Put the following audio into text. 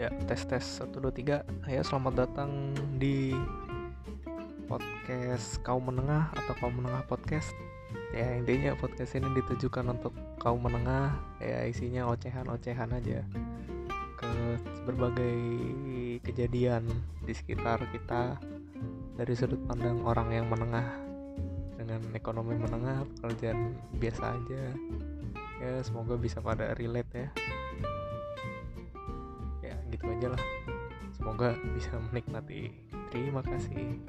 Ya, tes tes 1 2 3. Ayo selamat datang di podcast kaum menengah atau kaum menengah podcast. Ya, intinya podcast ini ditujukan untuk kaum menengah. Ya, isinya ocehan-ocehan aja ke berbagai kejadian di sekitar kita dari sudut pandang orang yang menengah dengan ekonomi menengah pekerjaan biasa aja ya semoga bisa pada relate ya gitu aja lah. Semoga bisa menikmati. Terima kasih